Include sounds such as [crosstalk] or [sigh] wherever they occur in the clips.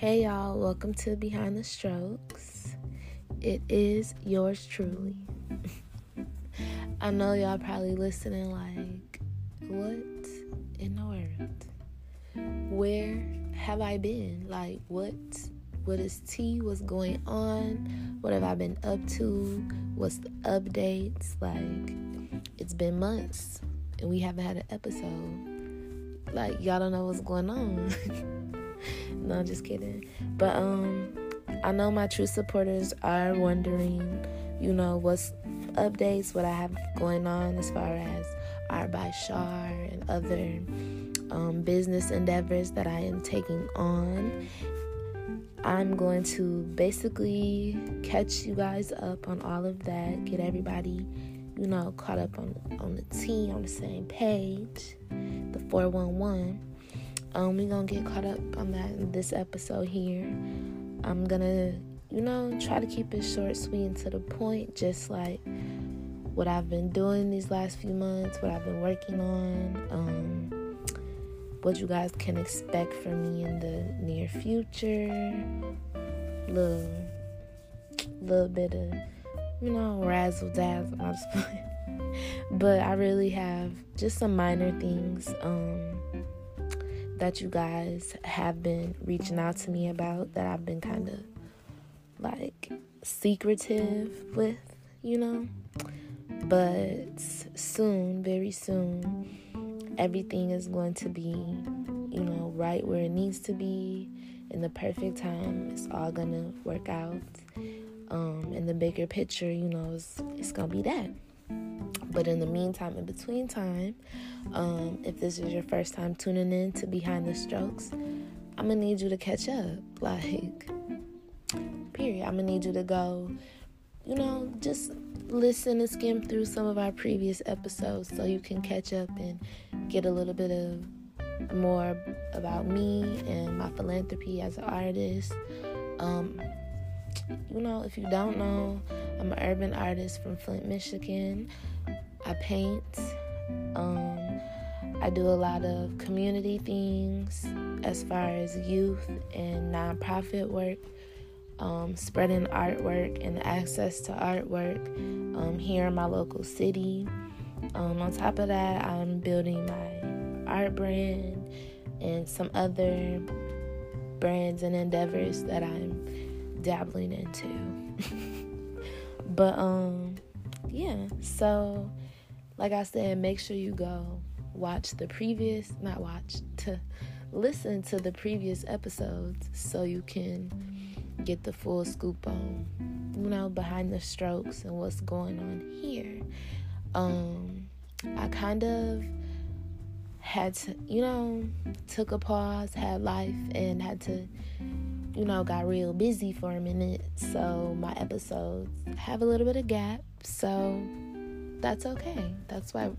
Hey y'all, welcome to Behind the Strokes. It is yours truly. [laughs] I know y'all probably listening like, what in the world? Where have I been? Like, what? What is tea? What's going on? What have I been up to? What's the updates? Like, it's been months and we haven't had an episode. Like, y'all don't know what's going on. [laughs] no, just kidding. But um, I know my true supporters are wondering, you know, what's updates, what I have going on as far as Art by Shar and other um, business endeavors that I am taking on. I'm going to basically catch you guys up on all of that, get everybody, you know, caught up on on the team on the same page, the 411. Um, we're gonna get caught up on that in this episode here. I'm gonna, you know, try to keep it short, sweet, and to the point, just like what I've been doing these last few months, what I've been working on, um, what you guys can expect from me in the near future. Little, little bit of, you know, razzle dazzle. [laughs] I'm just. But I really have just some minor things. Um, that you guys have been reaching out to me about that I've been kind of like secretive with, you know. But soon, very soon, everything is going to be, you know, right where it needs to be in the perfect time. It's all gonna work out. Um, in the bigger picture, you know, it's, it's gonna be that. But in the meantime, in between time, um, if this is your first time tuning in to Behind the Strokes, I'm gonna need you to catch up. Like, period. I'm gonna need you to go, you know, just listen and skim through some of our previous episodes so you can catch up and get a little bit of more about me and my philanthropy as an artist. Um, you know, if you don't know, I'm an urban artist from Flint, Michigan. I paint. Um, I do a lot of community things as far as youth and nonprofit work, um, spreading artwork and access to artwork um, here in my local city. Um, on top of that, I'm building my art brand and some other brands and endeavors that I'm dabbling into. but um yeah, so like I said, make sure you go watch the previous, not watch, to listen to the previous episodes so you can get the full scoop on, you know, behind the strokes and what's going on here. Um, I kind of had to, you know, took a pause, had life, and had to, you know, got real busy for a minute. So my episodes have a little bit of gap. So that's okay. That's why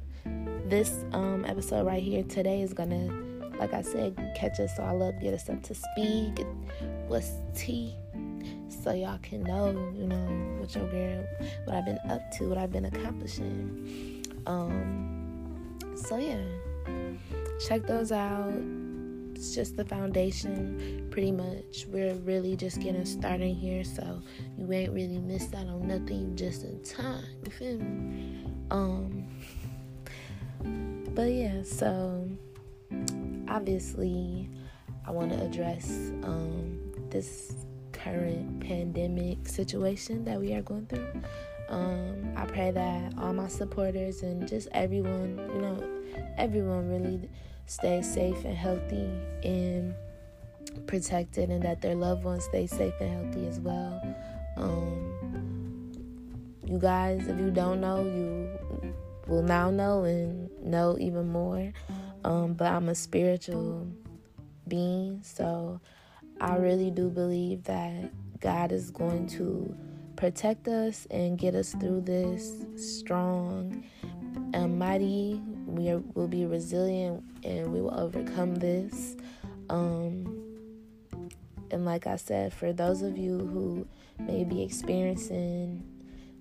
this um, episode right here today is gonna, like I said, catch us all up, get us up to speed, get what's tea, so y'all can know, you know, what your girl, what I've been up to, what I've been accomplishing. Um, so yeah, check those out. It's just the foundation, pretty much. We're really just getting started here, so you ain't really missed out on nothing just in time. You feel me? Um, but yeah, so obviously, I want to address um, this current pandemic situation that we are going through. Um, I pray that all my supporters and just everyone, you know, everyone really stays safe and healthy and protected, and that their loved ones stay safe and healthy as well. Um, you guys, if you don't know, you will now know and know even more. Um, but I'm a spiritual being, so I really do believe that God is going to protect us and get us through this strong and mighty. We are, will be resilient and we will overcome this. Um, and like I said, for those of you who may be experiencing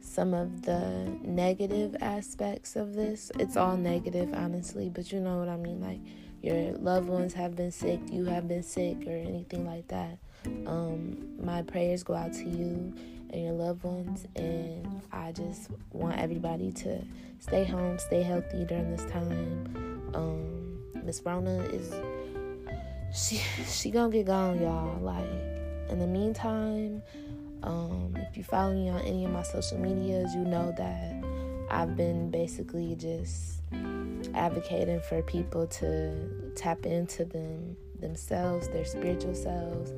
some of the negative aspects of this. It's all negative, honestly, but you know what I mean. Like your loved ones have been sick, you have been sick, or anything like that. Um, my prayers go out to you and your loved ones, and I just want everybody to stay home, stay healthy during this time. Um, Miss Rona is she [laughs] she gonna get gone, y'all. Like in the meantime, um, if you follow me on any of my social medias, you know that I've been basically just advocating for people to tap into them themselves, their spiritual selves,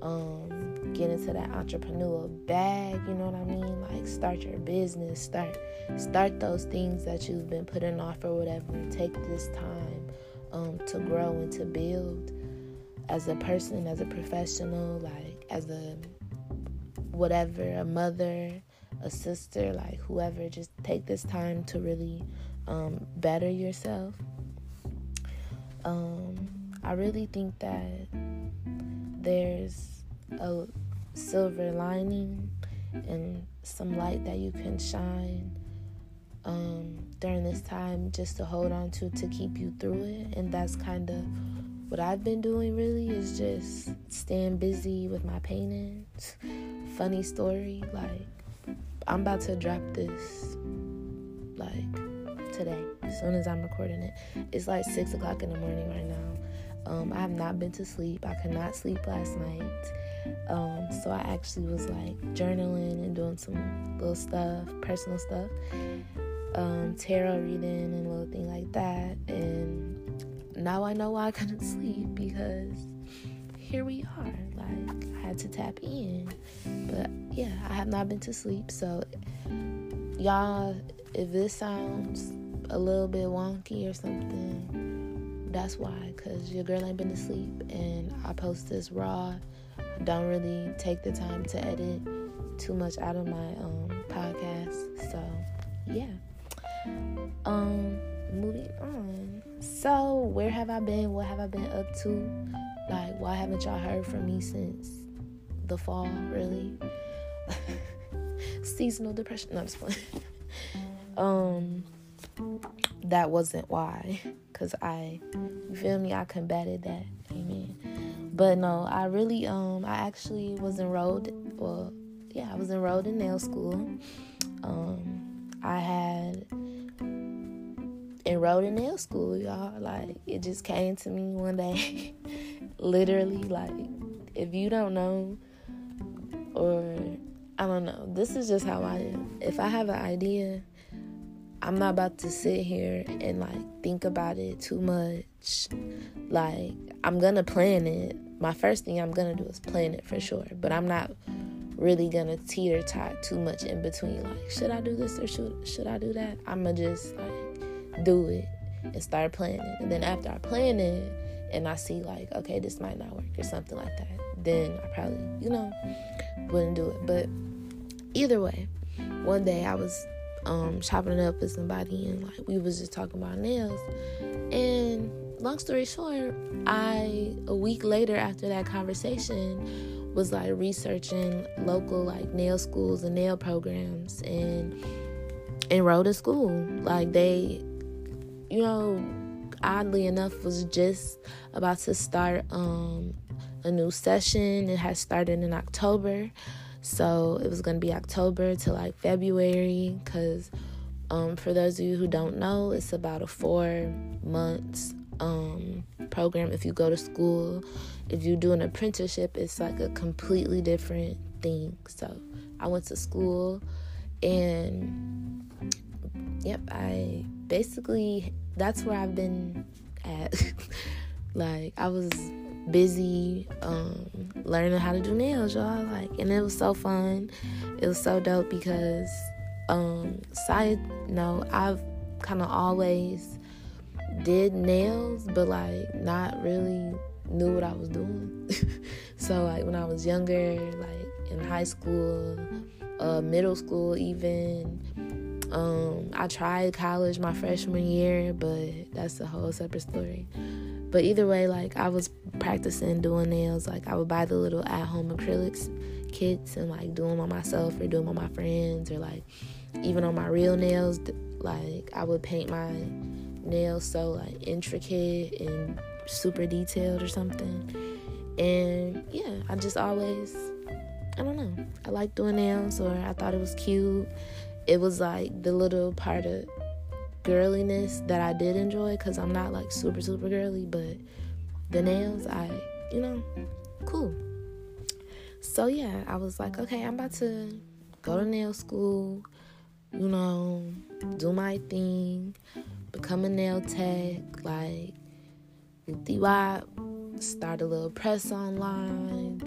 um, get into that entrepreneurial bag, you know what I mean? Like start your business, start start those things that you've been putting off or whatever. Take this time um, to grow and to build as a person, as a professional, like as a whatever, a mother, a sister, like whoever, just take this time to really um, better yourself. Um, I really think that there's a silver lining and some light that you can shine um, during this time just to hold on to to keep you through it. And that's kind of what I've been doing really is just staying busy with my paintings. Funny story, like I'm about to drop this like today, as soon as I'm recording it. It's like six o'clock in the morning right now. Um, I have not been to sleep. I could not sleep last night. Um, so I actually was like journaling and doing some little stuff, personal stuff, um, tarot reading and little thing like that. And now I know why I couldn't sleep because here we are. Like I had to tap in. But yeah, I have not been to sleep. So y'all, if this sounds a little bit wonky or something, that's why. Cause your girl ain't been to sleep, and I post this raw. Don't really take the time to edit too much out of my um, podcast. So yeah. Um, moving on. So, where have I been? What have I been up to? Like, why haven't y'all heard from me since the fall, really? [laughs] Seasonal depression. No, I'm just playing. [laughs] um, that wasn't why. Because I, you feel me? I combated that. Amen. But no, I really, um, I actually was enrolled, well, yeah, I was enrolled in nail school. Um, I had enrolled in nail school, y'all. Like it just came to me one day. [laughs] Literally, like if you don't know or I don't know, this is just how I am. If I have an idea, I'm not about to sit here and like think about it too much. Like I'm gonna plan it. My first thing I'm gonna do is plan it for sure. But I'm not really gonna teeter tot too much in between. Like, should I do this or should should I do that? I'ma just like do it and start planning. And then after I plan it and I see like, okay, this might not work or something like that, then I probably, you know, wouldn't do it. But either way, one day I was um chopping it up with somebody and like we was just talking about nails. And long story short, I a week later after that conversation was like researching local like nail schools and nail programs and enrolled in school. Like they you know, oddly enough, was just about to start um, a new session. It had started in October. So it was going to be October to like February because um, for those of you who don't know, it's about a four months um, program if you go to school. If you do an apprenticeship, it's like a completely different thing. So I went to school and yep, I basically that's where I've been at. [laughs] like I was busy um, learning how to do nails, y'all. Like, and it was so fun. It was so dope because, um, side note, I've kind of always did nails, but like not really knew what I was doing. [laughs] so like when I was younger, like in high school, uh, middle school, even um, I tried college my freshman year, but that's a whole separate story. But either way, like I was practicing doing nails. Like I would buy the little at-home acrylics kits and like do them on myself or do them on my friends or like even on my real nails. Like I would paint my nails so like intricate and super detailed or something. And yeah, I just always I don't know. I like doing nails or I thought it was cute. It was like the little part of girliness that I did enjoy because I'm not like super super girly, but the nails I you know cool. So yeah, I was like, okay, I'm about to go to nail school, you know, do my thing, become a nail tech, like DY, start a little press online,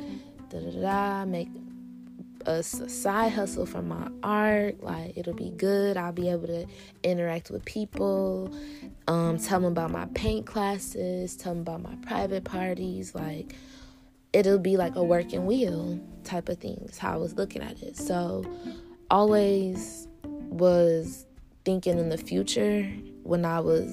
da da da, make a side hustle from my art. Like it'll be good. I'll be able to interact with people, um, tell them about my paint classes, tell them about my private parties. Like it'll be like a working wheel type of things. How I was looking at it. So always was thinking in the future when I was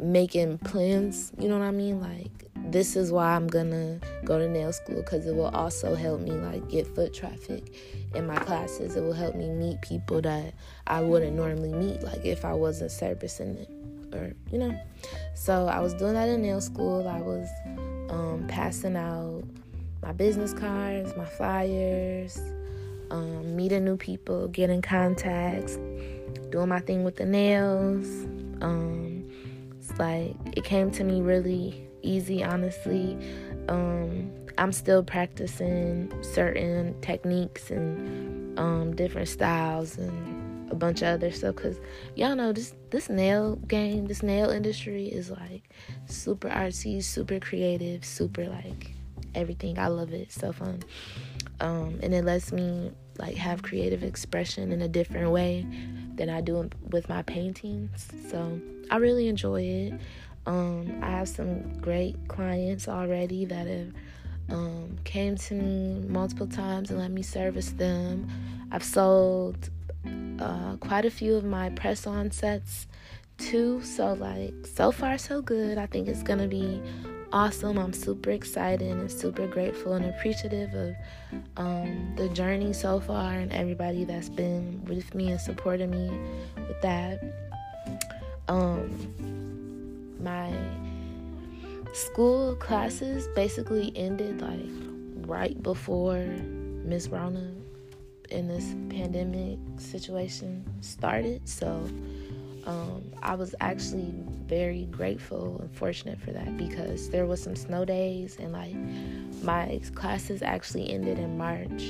making plans. You know what I mean? Like this is why I'm gonna go to nail school because it will also help me like get foot traffic in my classes. It will help me meet people that I wouldn't normally meet, like if I wasn't servicing it, or you know. So I was doing that in nail school. I was um, passing out my business cards, my flyers, um, meeting new people, getting contacts, doing my thing with the nails. Um, it's like it came to me really easy, honestly. Um, I'm still practicing certain techniques and um, different styles and a bunch of other stuff because y'all know this this nail game, this nail industry is like super artsy, super creative, super like everything. I love it. So fun. Um, and it lets me like have creative expression in a different way than I do with my paintings. So I really enjoy it. Um, I have some great clients already that have um, came to me multiple times and let me service them. I've sold uh, quite a few of my press-on sets too. So like so far so good. I think it's gonna be awesome. I'm super excited and super grateful and appreciative of um, the journey so far and everybody that's been with me and supporting me with that. Um, my school classes basically ended like right before Miss Rona in this pandemic situation started. So um, I was actually very grateful and fortunate for that because there was some snow days and like my classes actually ended in March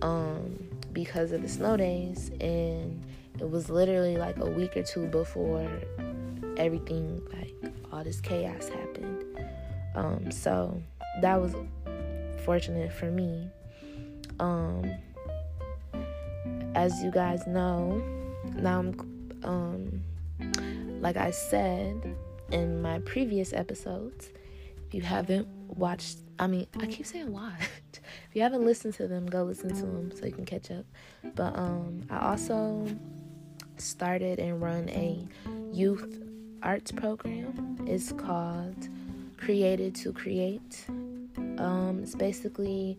um, because of the snow days and it was literally like a week or two before everything like all this chaos happened. Um, so that was fortunate for me. Um, as you guys know, now I'm um, like I said in my previous episodes, if you haven't watched, I mean, I keep saying watch. if you haven't listened to them, go listen to them so you can catch up. But um, I also started and run a youth arts program. It's called Created to Create. Um, it's basically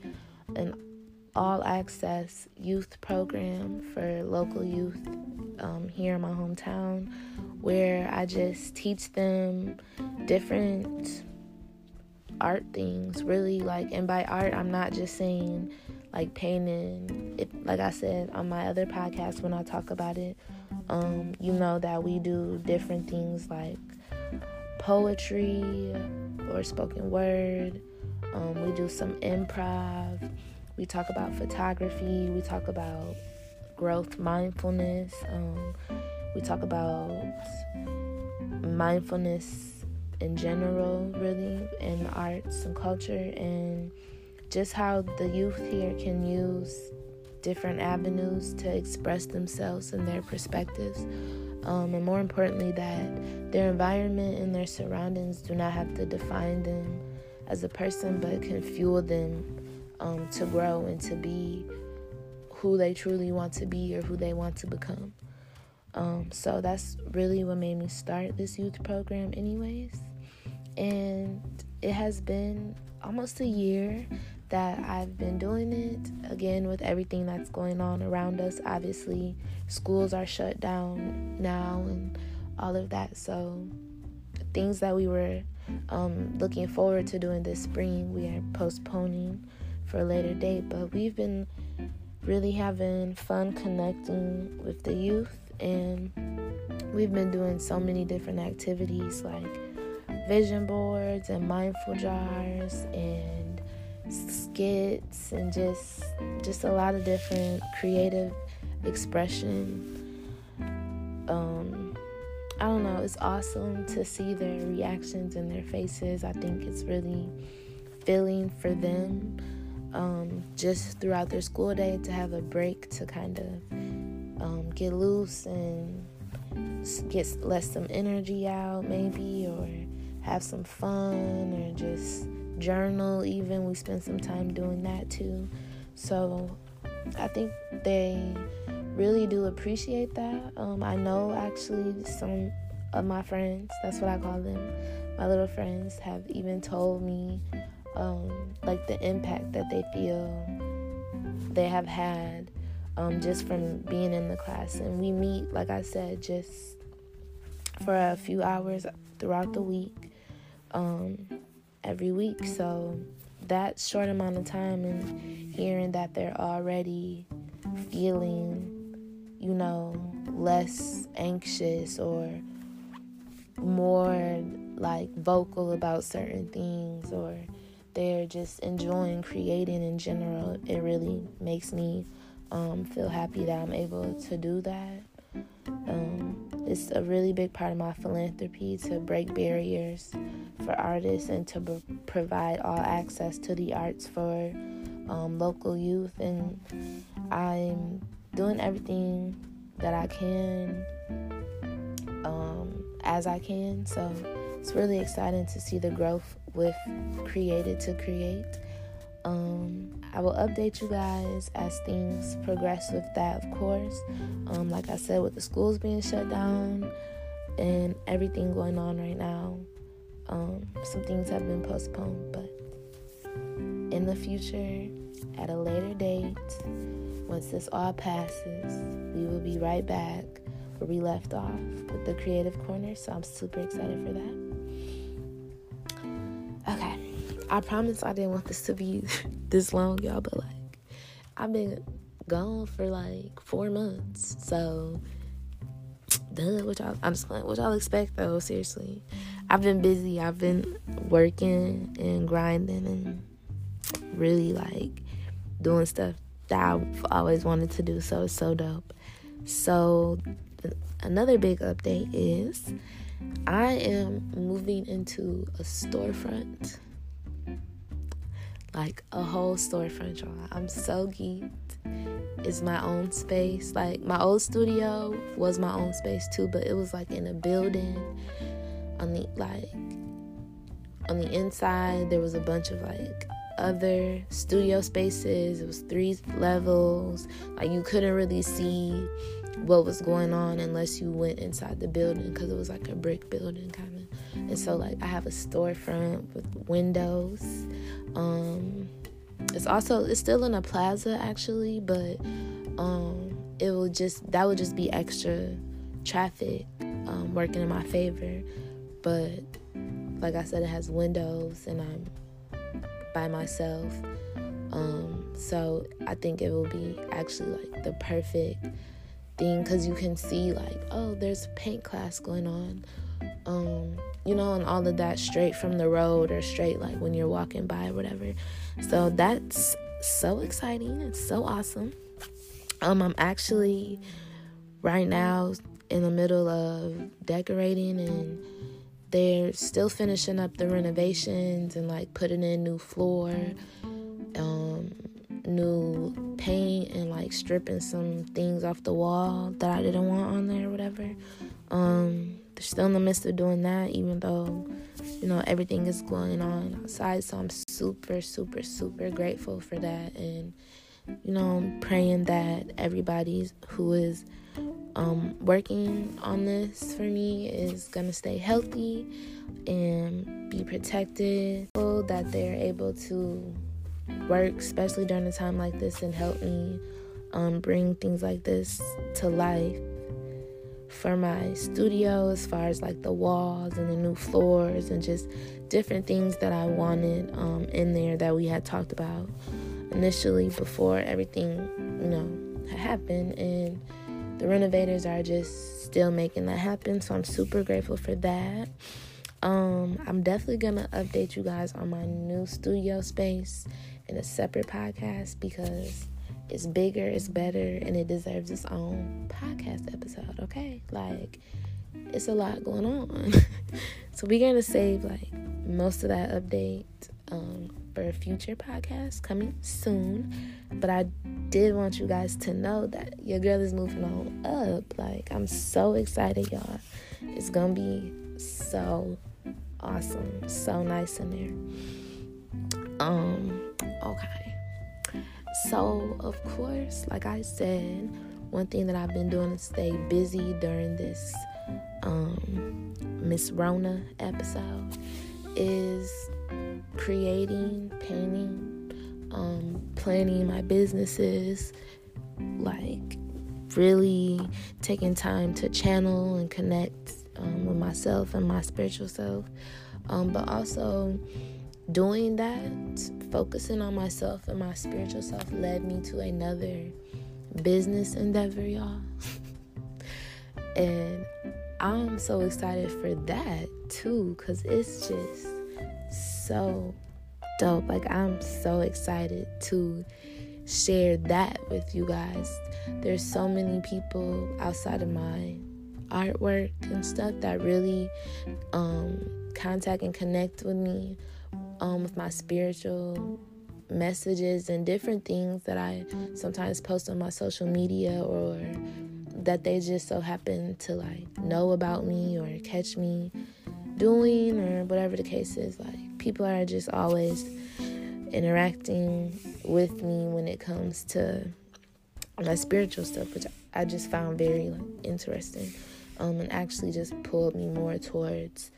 an all access youth program for local youth um, here in my hometown where I just teach them different art things really like and by art I'm not just saying like painting it like I said on my other podcast when I talk about it um, you know that we do different things like poetry or spoken word. Um, we do some improv. We talk about photography. We talk about growth mindfulness. Um, we talk about mindfulness in general, really, in arts and culture, and just how the youth here can use different avenues to express themselves and their perspectives. Um, and more importantly, that their environment and their surroundings do not have to define them as a person, but can fuel them um, to grow and to be who they truly want to be or who they want to become. Um, so that's really what made me start this youth program, anyways. And it has been almost a year that I've been doing it. Again, with everything that's going on around us, obviously, schools are shut down now, and all of that. So things that we were um, looking forward to doing this spring, we are postponing for a later date. But we've been really having fun connecting with the youth, and we've been doing so many different activities like vision boards and mindful jars and skits and just just a lot of different creative expression um, I don't know, it's awesome to see their reactions and their faces. I think it's really filling for them um, just throughout their school day to have a break to kind of um, get loose and get let some energy out, maybe, or have some fun, or just journal. Even we spend some time doing that too. So I think they really do appreciate that. Um, I know actually some of my friends, that's what I call them, my little friends, have even told me um, like the impact that they feel they have had um, just from being in the class. And we meet, like I said, just for a few hours throughout the week, um, every week. So that short amount of time and hearing that they're already feeling you know, less anxious or more like vocal about certain things or they're just enjoying creating in general, it really makes me um, feel happy that I'm able to do that. Um, it's a really big part of my philanthropy to break barriers for artists and to b- provide all access to the arts for um, local youth. And I'm doing everything that I can um, as I can. So it's really exciting to see the growth with Created to Create. Um, I will update you guys as things progress with that, of course. Um, like I said, with the schools being shut down and everything going on right now, um, some things have been postponed. But in the future, at a later date, once this all passes, we will be right back where we left off with the creative corner. So I'm super excited for that. I promise I didn't want this to be [laughs] this long, y'all, but like I've been gone for like four months, so duh, what y'all I'm just playing. What y'all expect though? Seriously, I've been busy. I've been working and grinding and really like doing stuff that I've always wanted to do. So it's so dope. So another big update is I am moving into a storefront. Like a whole storefront, y'all. I'm so geeked. It's my own space. Like my old studio was my own space too, but it was like in a building on the like on the inside there was a bunch of like other studio spaces. It was three levels. Like you couldn't really see what was going on unless you went inside the building because it was like a brick building kind of. And so like I have a storefront with windows. Um it's also it's still in a plaza actually, but um it will just that would just be extra traffic um, working in my favor. But like I said, it has windows and I'm by myself. Um, so I think it will be actually like the perfect thing because you can see like, oh, there's paint class going on. Um, you know, and all of that straight from the road or straight like when you're walking by or whatever. So that's so exciting. It's so awesome. Um, I'm actually right now in the middle of decorating and they're still finishing up the renovations and like putting in new floor, um, new paint, and like stripping some things off the wall that I didn't want on there or whatever. Um, they're still in the midst of doing that, even though you know everything is going on outside. So I'm super, super, super grateful for that, and you know, praying that everybody who is um, working on this for me is gonna stay healthy and be protected. So that they're able to work, especially during a time like this, and help me um, bring things like this to life. For my studio as far as like the walls and the new floors and just different things that I wanted um, in there that we had talked about initially before everything, you know, happened. And the renovators are just still making that happen. So I'm super grateful for that. Um, I'm definitely gonna update you guys on my new studio space in a separate podcast because it's bigger, it's better, and it deserves its own podcast episode, okay? Like, it's a lot going on. [laughs] so, we're gonna save like most of that update um, for a future podcast coming soon. But I did want you guys to know that your girl is moving on up. Like, I'm so excited, y'all. It's gonna be so awesome, so nice in there. Um, okay. So, of course, like I said, one thing that I've been doing to stay busy during this um, Miss Rona episode is creating, painting, um, planning my businesses, like really taking time to channel and connect um, with myself and my spiritual self, um, but also doing that, focusing on myself and my spiritual self led me to another business endeavor, y'all. [laughs] and I'm so excited for that too, because it's just so dope. Like, I'm so excited to share that with you guys. There's so many people outside of my artwork and stuff that really um, contact and connect with me um, with my spiritual messages and different things that I sometimes post on my social media or that they just so happen to like know about me or catch me doing or whatever the case is. Like people are just always interacting with me when it comes to my spiritual stuff, which I just found very like, interesting um, and actually just pulled me more towards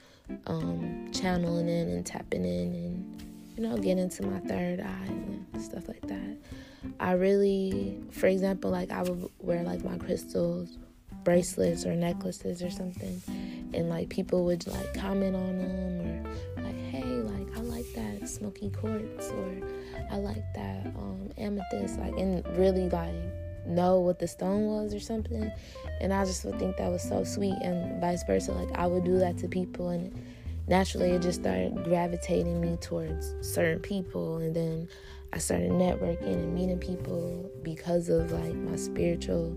um, channeling in and tapping in and you know getting into my third eye and stuff like that. I really, for example, like I would wear like my crystals, bracelets or necklaces or something, and like people would like comment on them or like, hey, like I like that smoky quartz or I like that um, amethyst, like and really like know what the stone was or something. And i just would think that was so sweet and vice versa. Like i would do that to people and naturally it just started gravitating me towards certain people. And then i started networking and meeting people because of like my spiritual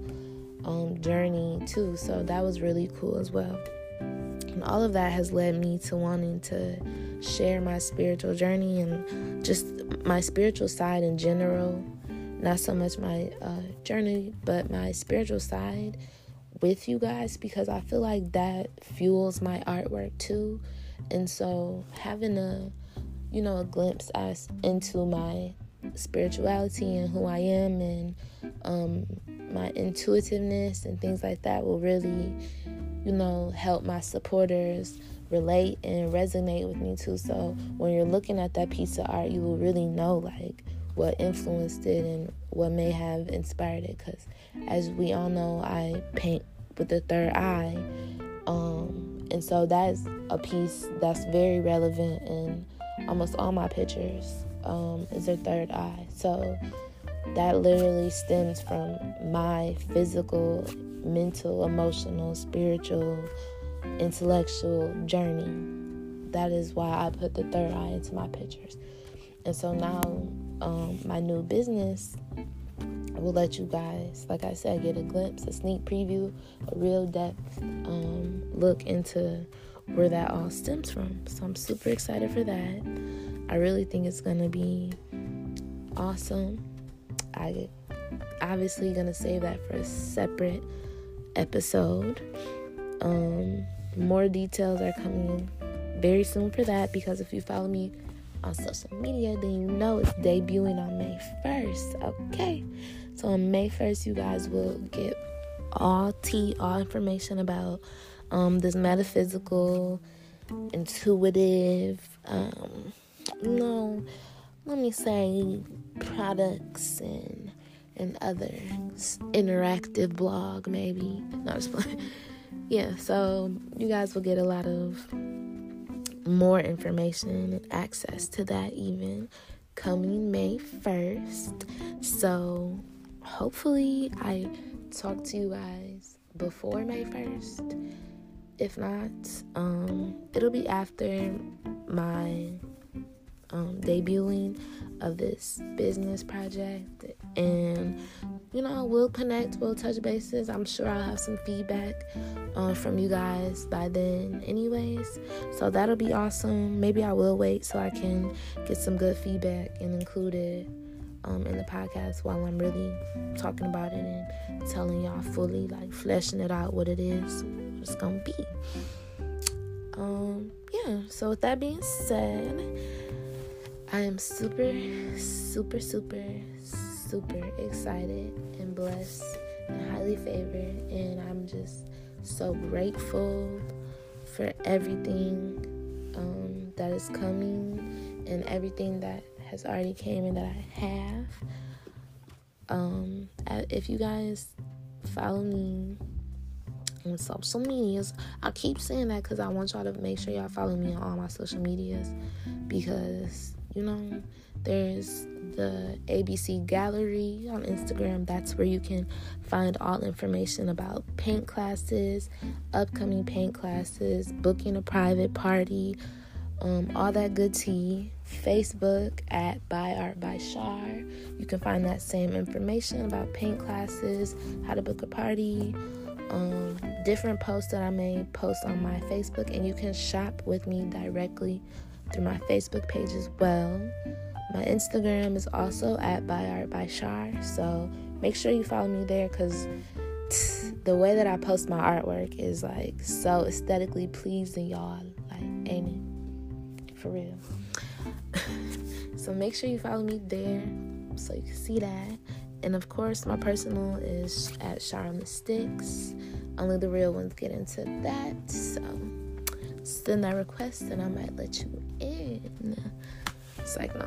um, journey too. So that was really cool as well. And all of that has led me to wanting to share my spiritual journey and just my spiritual side in general not so much my uh, journey, but my spiritual side with you guys because I feel like that fuels my artwork too. And so having a, you know, a glimpse as into my spirituality and who I am and um, my intuitiveness and things like that will really, you know, help my supporters relate and resonate with me too. So when you're looking at that piece of art, you will really know like what influenced it and what may have inspired it. Because as we all know, I paint with the third eye. Um, and so that's a piece that's very relevant in almost all my pictures um, is a third eye. So that literally stems from my physical, mental, emotional, spiritual, intellectual journey. That is why I put the third eye into my pictures. And so now um, my new business, I will let you guys, like I said, get a glimpse, a sneak preview, a real depth um, look into where that all stems from. So I'm super excited for that. I really think it's gonna be awesome. I obviously gonna save that for a separate episode. Um, more details are coming very soon for that because if you follow me on social media, then you know it's debuting on May 1st. Okay. So on May 1st, you guys will get all tea, all information about um, this metaphysical, intuitive, um, no, let me say products and and other interactive blog maybe. Not just [laughs] yeah, so you guys will get a lot of more information and access to that even coming May 1st. So hopefully I talk to you guys before May 1st. If not, um, it'll be after my um, debuting of this business project and you know we'll connect we'll touch bases. I'm sure i'll have some feedback uh, from you guys by then anyways. So that'll be awesome. Maybe i will wait so i can get some good feedback and include it um, in the podcast while i'm really talking about it and telling y'all fully like fleshing it out what it is what it's gonna be. Um yeah. So with that being said I am super, super, super, super excited and blessed and highly favored. And I'm just so grateful for everything um, that is coming and everything that has already came and that I have. Um, if you guys follow me on social medias, I keep saying that because I want y'all to make sure y'all follow me on all my social medias because you know, there's the ABC Gallery on Instagram. That's where you can find all information about paint classes, upcoming paint classes, booking a private party, um, all that good tea. Facebook at By Art by Shar. You can find that same information about paint classes, how to book a party, um, different posts that I may post on my Facebook, and you can shop with me directly through my Facebook page as well. My Instagram is also at by art by Shar, so make sure you follow me there because the way that I post my artwork is like so aesthetically pleasing, y'all. Like, ain't it? For real. [laughs] so make sure you follow me there so you can see that. And of course, my personal is at the Sticks. Only the real ones get into that. So send that request and I might let you in. It's like, no.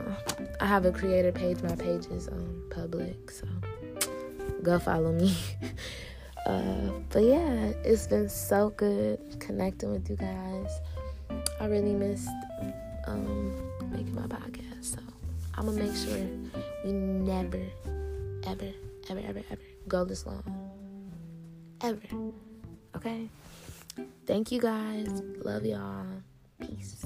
I have a creator page. My page is um, public, so go follow me. [laughs] uh, but yeah, it's been so good connecting with you guys. I really missed um, making my podcast, so I'm gonna make sure we never, ever, ever, ever, ever go this long. Ever. Okay? Thank you guys. Love y'all. Peace.